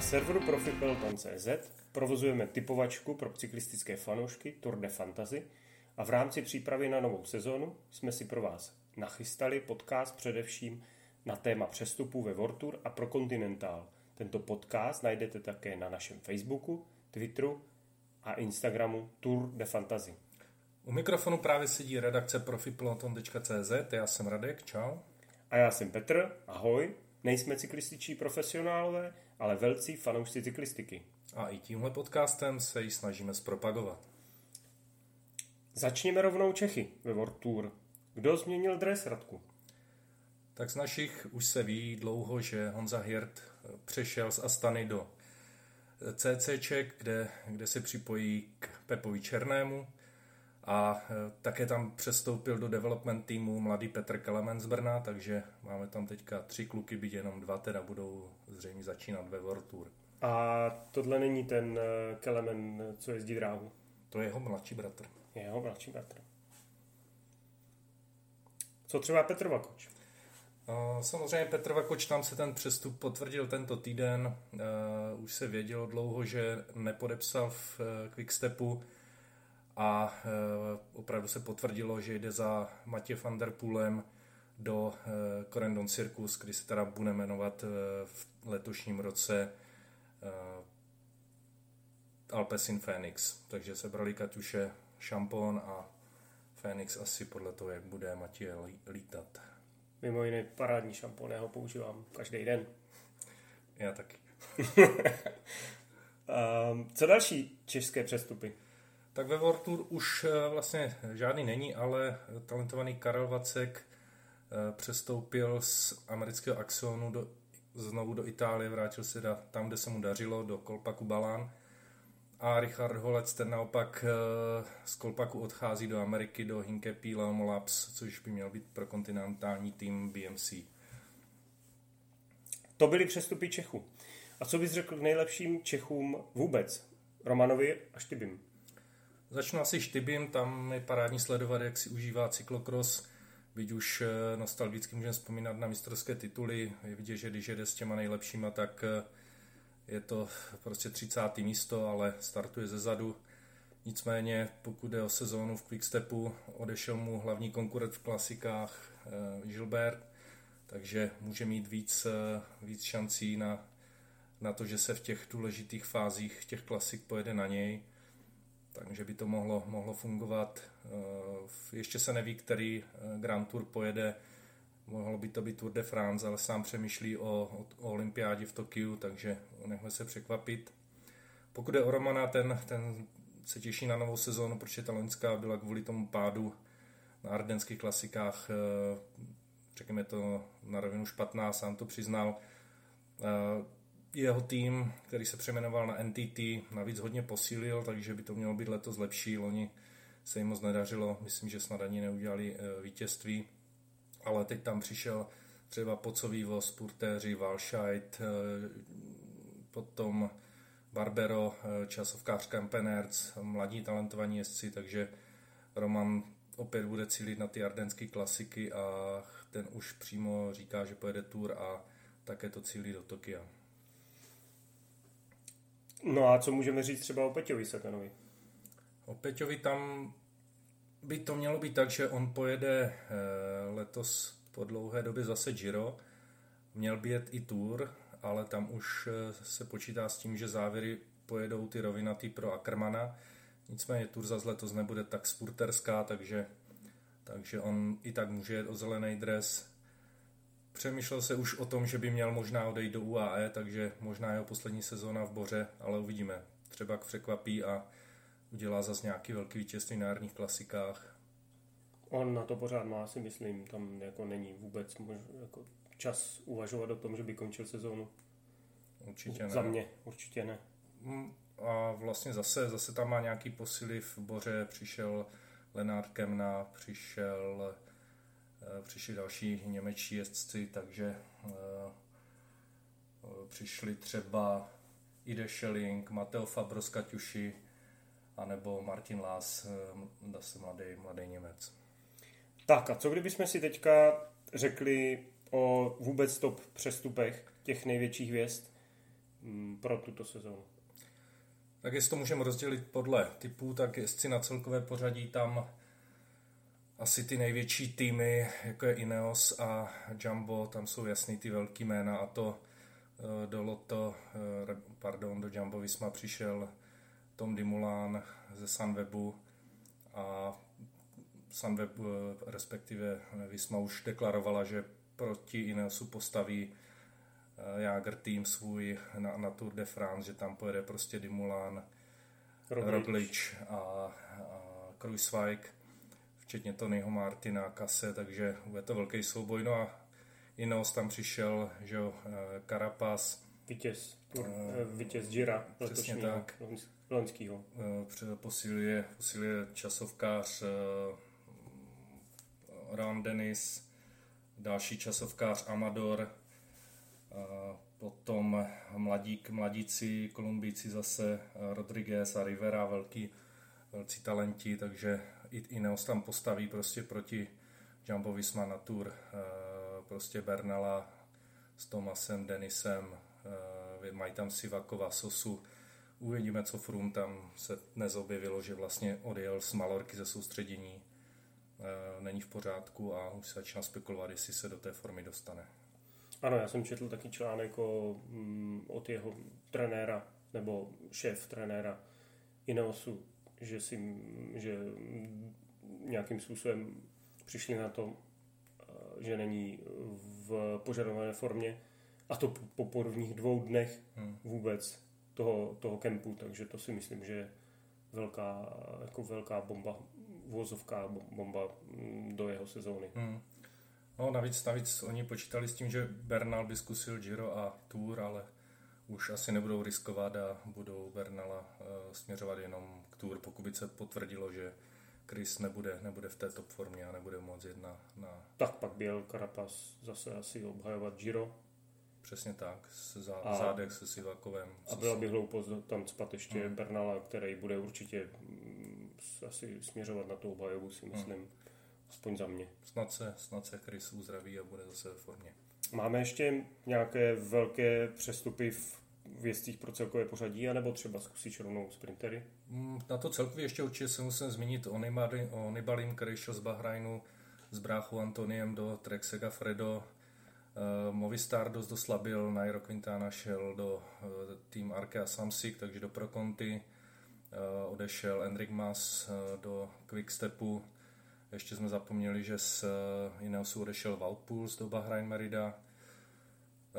Na serveru profipel.cz provozujeme typovačku pro cyklistické fanoušky Tour de Fantasy a v rámci přípravy na novou sezónu jsme si pro vás nachystali podcast především na téma přestupů ve Vortur a pro Continental. Tento podcast najdete také na našem Facebooku, Twitteru a Instagramu Tour de Fantasy. U mikrofonu právě sedí redakce profipeloton.cz, já jsem Radek, čau. A já jsem Petr, ahoj. Nejsme cyklističtí profesionálové, ale velcí fanoušci cyklistiky. A i tímhle podcastem se ji snažíme zpropagovat. Začněme rovnou Čechy ve World Tour. Kdo změnil dres, Radku? Tak z našich už se ví dlouho, že Honza Hirt přešel z Astany do CCček, kde, kde se připojí k Pepovi Černému a e, také tam přestoupil do development týmu mladý Petr Kelemen z Brna, takže máme tam teďka tři kluky, byť jenom dva teda budou zřejmě začínat ve World Tour. A tohle není ten e, Kelemen, co jezdí dráhu? To je jeho mladší bratr. Je jeho mladší bratr. Co třeba Petr Vakoč? Samozřejmě Petr Vakoč tam se ten přestup potvrdil tento týden. Už se vědělo dlouho, že nepodepsal v Quickstepu a uh, opravdu se potvrdilo, že jde za Matě van der Poolem do uh, Corendon Circus, kdy se teda bude jmenovat uh, v letošním roce Alpecin Phoenix. Takže se brali Kaťuše Šampon a Phoenix asi podle toho, jak bude Matěj lítat. Mimo jiné parádní šampon, já ho používám každý den. Já taky. um, co další české přestupy? Tak ve World Tour už eh, vlastně žádný není, ale talentovaný Karel Vacek eh, přestoupil z amerického Axionu do, znovu do Itálie, vrátil se da, tam, kde se mu dařilo, do Kolpaku Balán a Richard Holec ten naopak eh, z Kolpaku odchází do Ameriky, do Hinkepy Leomo Labs, což by měl být pro kontinentální tým BMC. To byly přestupy Čechů. A co bys řekl k nejlepším Čechům vůbec? Romanovi a Štybim. Začnu asi Štybim, tam je parádní sledovat, jak si užívá cyklokros. Byť už eh, nostalgicky můžeme vzpomínat na mistrovské tituly, je vidět, že když jede s těma nejlepšíma, tak eh, je to prostě 30. místo, ale startuje ze zadu. Nicméně, pokud je o sezónu v Quickstepu, odešel mu hlavní konkurent v klasikách eh, Gilbert, takže může mít víc, víc šancí na, na to, že se v těch důležitých fázích těch klasik pojede na něj. Takže by to mohlo, mohlo fungovat. Eh, ještě se neví, který Grand Tour pojede mohlo by to být Tour de France, ale sám přemýšlí o, o, o olympiádě v Tokiu, takže nechme se překvapit. Pokud je o Romana, ten, ten se těší na novou sezónu, protože ta loňská byla kvůli tomu pádu na ardenských klasikách, eh, řekněme to na rovinu špatná, sám to přiznal. Eh, jeho tým, který se přeměnoval na NTT, navíc hodně posílil, takže by to mělo být letos lepší. Loni se jim moc nedařilo, myslím, že snad ani neudělali eh, vítězství ale teď tam přišel třeba Pocový voz, Purtéři, Valscheid, eh, potom Barbero, eh, časovkář Kempenerc, mladí talentovaní jezdci, takže Roman opět bude cílit na ty ardenské klasiky a ten už přímo říká, že pojede tour a také to cílí do Tokia. No a co můžeme říct třeba o Peťovi Sakanovi? O Peťovi tam by to mělo být tak, že on pojede eh, letos po dlouhé době zase Giro. Měl by jet i Tour, ale tam už eh, se počítá s tím, že závěry pojedou ty rovinatý pro Ackermana. Nicméně Tour zase letos nebude tak spurterská, takže, takže on i tak může jet o zelený dres. Přemýšlel se už o tom, že by měl možná odejít do UAE, takže možná jeho poslední sezóna v Boře, ale uvidíme. Třeba překvapí a udělá zase nějaký velký vítězství na jarních klasikách. On na to pořád má, si myslím, tam jako není vůbec mož, jako čas uvažovat o tom, že by končil sezónu. Určitě ne. Za mě určitě ne. Mm, a vlastně zase, zase tam má nějaký posily v Boře, přišel Lenard Kemna, přišel, přišli další němečtí jezdci, takže uh, přišli třeba Ide Schelling, Mateo Fabro z Kaťuši, anebo Martin Lás, eh, zase mladý, mladý Němec. Tak a co kdybychom si teďka řekli o vůbec top přestupech těch největších hvězd? mm, pro tuto sezónu. Tak jestli to můžeme rozdělit podle typů, tak jezdci na celkové pořadí tam asi ty největší týmy, jako je Ineos a Jumbo, tam jsou jasný ty velký jména a to eh, do Lotto, eh, pardon, do Jumbo Visma přišel Tom Dimulan ze Sunwebu a Sunweb, eh, respektive Visma už deklarovala, že proti Ineosu postaví Jager tým svůj na, na Tour de France, že tam pojede prostě Dimulan, Roglič a, a Kruiswijk včetně Tonyho Martina, Kase, takže bude to velký souboj. No a Ineos tam přišel, že jo, eh, Carapaz. Vítěz, uh, vítěz Gira přesně tak. loňskýho. Posiluje, posiluje časovkář Ron Dennis, další časovkář Amador, potom mladík, mladíci, Kolumbíci zase Rodriguez a Rivera, velký, velcí talenti, takže Ineos tam postaví prostě proti Jumbo Visma na Tour eh, prostě Bernala s Tomasem, Denisem, eh, mají tam Sivakova, Sosu, uvidíme, co Frum tam se dnes objevilo, že vlastně odjel z Malorky ze soustředění, eh, není v pořádku a už se začíná spekulovat, jestli se do té formy dostane. Ano, já jsem četl taky článek o, mm, od jeho trenéra, nebo šéf trenéra Ineosu, že, si, že nějakým způsobem přišli na to, eh, že není v požadované formě a to po prvních dvou dnech hmm. vůbec toho, toho kempu, takže to si myslím, že je velká, jako velká bomba, vozovká bomba mm, do jeho sezóny. Hmm. No navíc, navíc oni počítali s tím, že Bernal by zkusil Giro a Tour, ale už asi nebudou riskovat a budou Bernala uh, směřovat jenom k Tour, pokud by se potvrdilo, že Chris nebude, nebude v té top formě a nebude moc jedna na... Tak pak byl Carapaz zase asi obhajovat Giro. Přesně tak, se zá, a, zádech se Sivakovem. A byla by hloupost tam spat ještě hmm. Bernala, který bude určitě mm, asi směřovat na tu obhajovu, si myslím. Hmm. Aspoň za mě. Snad se, snad se Chris uzdraví a bude zase v formě. Máme ještě nějaké velké přestupy v věcích pro celkové pořadí, anebo třeba zkusit rovnou sprintery? Mm, na to celkově ještě určitě se musím zmínit o, Nibali, o Nibalim, který šel z Bahrajnu s bráchou Antoniem do Trek Fredo. Uh, Movistar dost doslabil, Nairo Quintana šel do uh, tým Arkea Samsic, takže do Proconti. Uh, odešel Enric Mas do Quickstepu. Ještě jsme zapomněli, že z uh, Ineosu odešel Woutpuls do Bahrain Merida.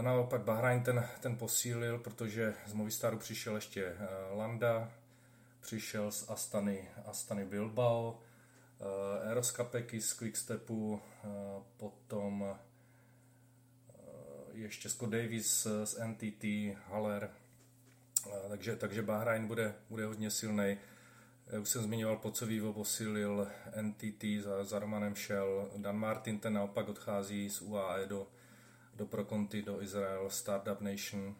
Naopak Bahrain ten, ten posílil, protože z Movistaru přišel ještě eh, Landa, přišel z Astany, Astany Bilbao, eh, Eros Kapeky z Quickstepu, eh, potom ještě Scott Davis z NTT, Haller, takže, takže Bahrain bude, bude hodně silný. Už jsem zmiňoval, Pocovývo posílil NTT, za, za Romanem šel, Dan Martin ten naopak odchází z UAE do, do Proconti, do Izrael, Startup Nation,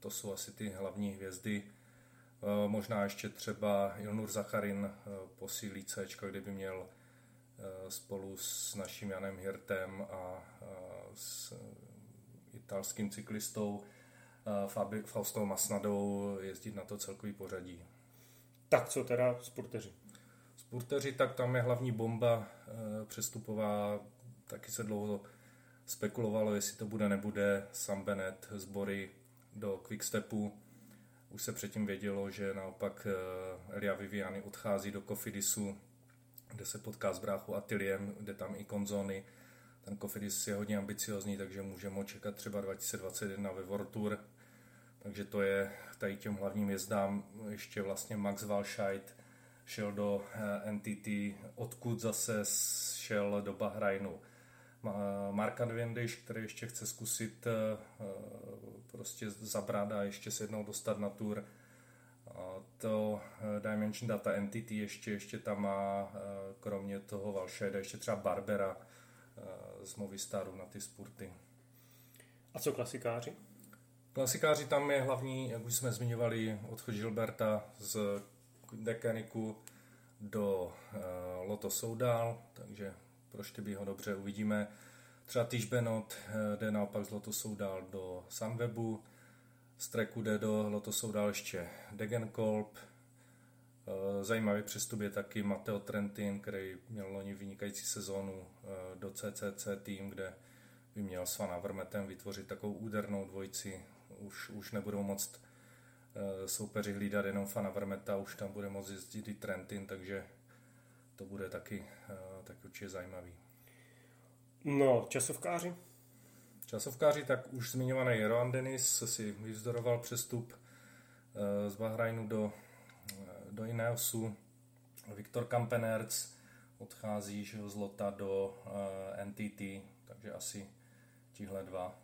to jsou asi ty hlavní hvězdy. Eh, možná ještě třeba Ilnur Zacharin eh, posílí C, kdyby měl eh, spolu s naším Janem Hirtem a s italským cyklistou Faustou Masnadou jezdit na to celkový pořadí. Tak co teda sporteři? Sporteři, tak tam je hlavní bomba přestupová, taky se dlouho spekulovalo, jestli to bude, nebude. Sam Bennett, sbory do Quickstepu. Už se předtím vědělo, že naopak eh, Elia Viviani odchází do Kofidisu, kde se potká s bráchu Atiliem, kde tam i konzony. Ten Kofidis je hodně ambiciozní, takže můžeme očekat třeba 2021 ve World Tour. Takže to je tady těm hlavním jezdám ještě vlastně Max Walscheid šel do eh, NTT, odkud zase šel do Bahrajnu Marka Dvěndyš, který ještě chce zkusit eh, eh, prostě zabrat a ještě se jednou dostat na tour. To eh, Dimension Data Entity ještě, ještě tam má, kromě toho Valšeda, ještě třeba Barbera z Movistaru na ty sporty. A co klasikáři? Klasikáři tam je hlavní, jak už jsme zmiňovali, odchod Gilberta z Dekaniku do uh, Loto Soudal, takže by ho dobře, uvidíme. Třeba Týž Benot eh, jde naopak z Lotusou dál do Sunwebu, Z treku jde do Loto dál ještě Degenkolb, Eh, zajímavý přestup je taky Matteo Trentin, který měl loni vynikající sezónu eh, do CCC tým, kde by měl s Van Avermetem vytvořit takovou údernou dvojici. Už, už nebudou moct eh, soupeři hlídat jenom Van Avermeta, už tam bude moct jezdit i Trentin, takže to bude taky, taky určitě zajímavý. No, časovkáři? Časovkáři, tak už zmiňovaný Rohan Dennis si vyvzdoroval přestup z Bahrajnu do do Ineosu. Viktor Kampenerc odchází že, z Lota do eh, NTT, takže asi tihle dva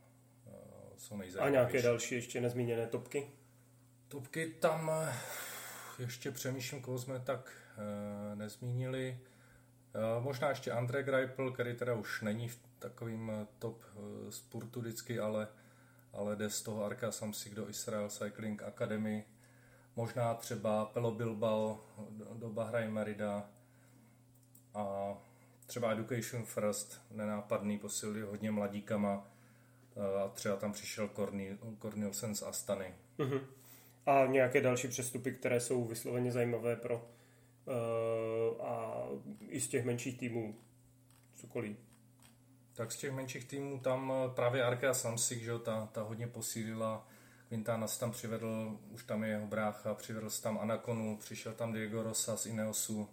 jsou nejzajímavější. A nějaké další ještě nezmíněné topky? Topky tam uh, ještě přemýšlím, koho jsme tak uh, nezmínili. Uh, možná ještě André Greipel, který teda už není v takovým top uh, sportu vždycky, ale, ale jde z toho Arka Samsik do Israel Cycling Academy, možná třeba Pelo Bilbao do Bahrain Merida a třeba Education First, nenápadný, posilil hodně mladíkama a třeba tam přišel Cornelsen z Astany. Uh-huh. A nějaké další přestupy, které jsou vysloveně zajímavé pro uh, a i z těch menších týmů cokoliv. Tak z těch menších týmů tam právě Arkea Samsik, že ta, ta hodně posílila Quintana se tam přivedl, už tam je jeho brácha, přivedl se tam Anakonu, přišel tam Diego Rosa z Ineosu,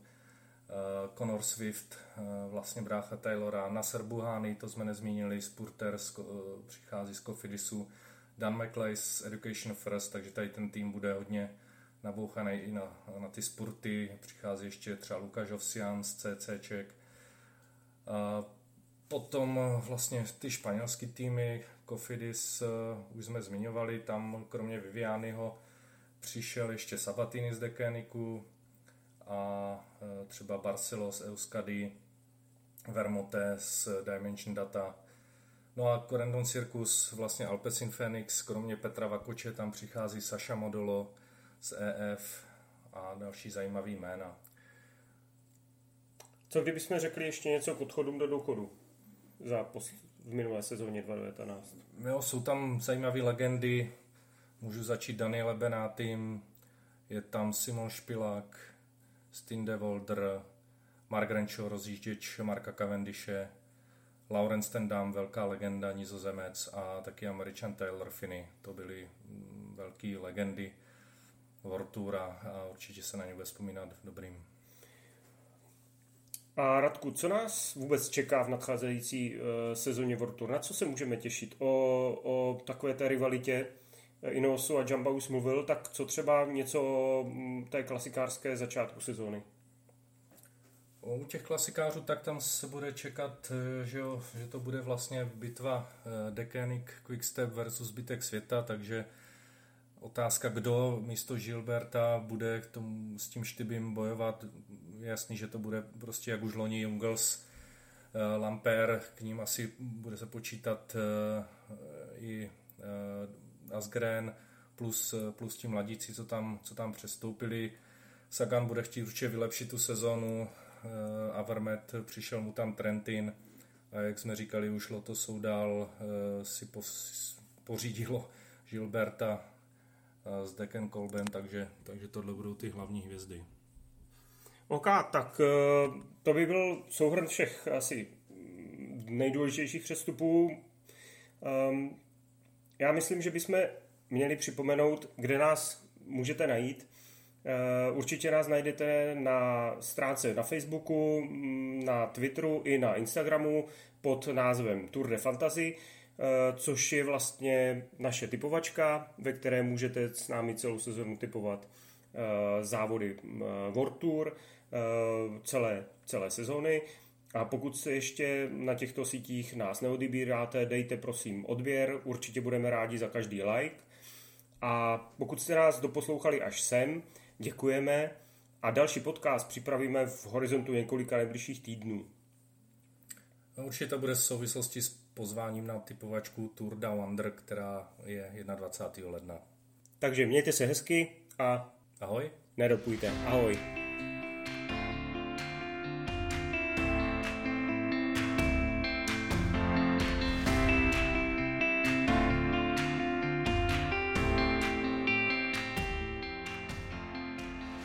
Conor Swift, uh, vlastně brácha Taylora, Nasser Buhani, to jsme nezmínili, Spurter z, uh, přichází z Cofidisu, Dan McLeay z Education First, takže tady ten tým bude hodně nabouchaný i na, na ty spurty. Přichází ještě třeba Lukáš Ovsian z CCček. Uh, potom vlastně ty španělské týmy, Kofidis uh, už jsme zmiňovali, tam kromě Vivianiho přišel ještě Sabatini z Dekeniku a uh, třeba Barcelos, Euskadi, Vermote z Dimension Data. No a Corendon Circus, vlastně Alpecin Phoenix, kromě Petra Vakoče, tam přichází Saša Modolo z EF a další zajímavý jména. Co kdybychom řekli ještě něco k odchodům do důchodu? Za posl- v minulé sezóně 2019. Jo, jsou tam zajímavé legendy. Můžu začít Daniele Benátým, je tam Simon Špilák, Stinde Volder, Mark Renshaw, rozjížděč Marka Cavendishe, Lawrence Tendam, velká legenda, nizozemec a taky američan Taylor Finney. To byly mm, velké legendy World a určitě se na ně bude vzpomínat dobrým. A Radku, co nás vůbec čeká v nadcházející uh, sezóně World Tour? Na co se můžeme těšit? O, o takové té rivalitě eh, Inosu a Jamba už mluvil, tak co třeba něco mm, té klasikářské začátku sezóny? U těch klasikářů tak tam se bude čekat, eh, že, jo, že to bude vlastně bitva Decanic Quickstep versus zbytek světa, takže otázka, kdo místo Gilberta bude k tomu, s tím štybím bojovat, jasný, že to bude prostě jak už loni Jungels, eh, Lamper, k ním asi bude se počítat eh, i eh, Asgren plus, plus ti mladíci, co tam, co tam přestoupili. Sagan bude chtít určitě vylepšit tu sezonu, Avermet, přišel mu tam Trentin, a jak jsme říkali, už Loto Soudal si pořídilo Gilberta s Decken Kolben, takže, takže tohle budou ty hlavní hvězdy. OK, tak eh, to by byl souhrn všech asi nejdůležitějších přestupů. Um, já myslím, že bychom měli připomenout, kde nás můžete najít. Uh, určitě nás najdete na stránce na Facebooku, mm, na Twitteru i na Instagramu pod názvem Tour de Fantasy, uh, což je vlastně naše typovačka, ve které můžete s námi celou sezonu typovat uh, závody World Tour. Eh, celé, celé sezóny. A pokud se ještě na těchto sítích nás neodebíráte, dejte prosím odběr, určitě budeme rádi za každý like. A pokud jste nás doposlouchali až sem, děkujeme a další podcast připravíme v horizontu několika nejbližších týdnů. No, určitě to bude v souvislosti s pozváním na typovačku Tour Down Under, která je 21. ledna. Takže mějte se hezky a ahoj. Nedopujte. Ahoj.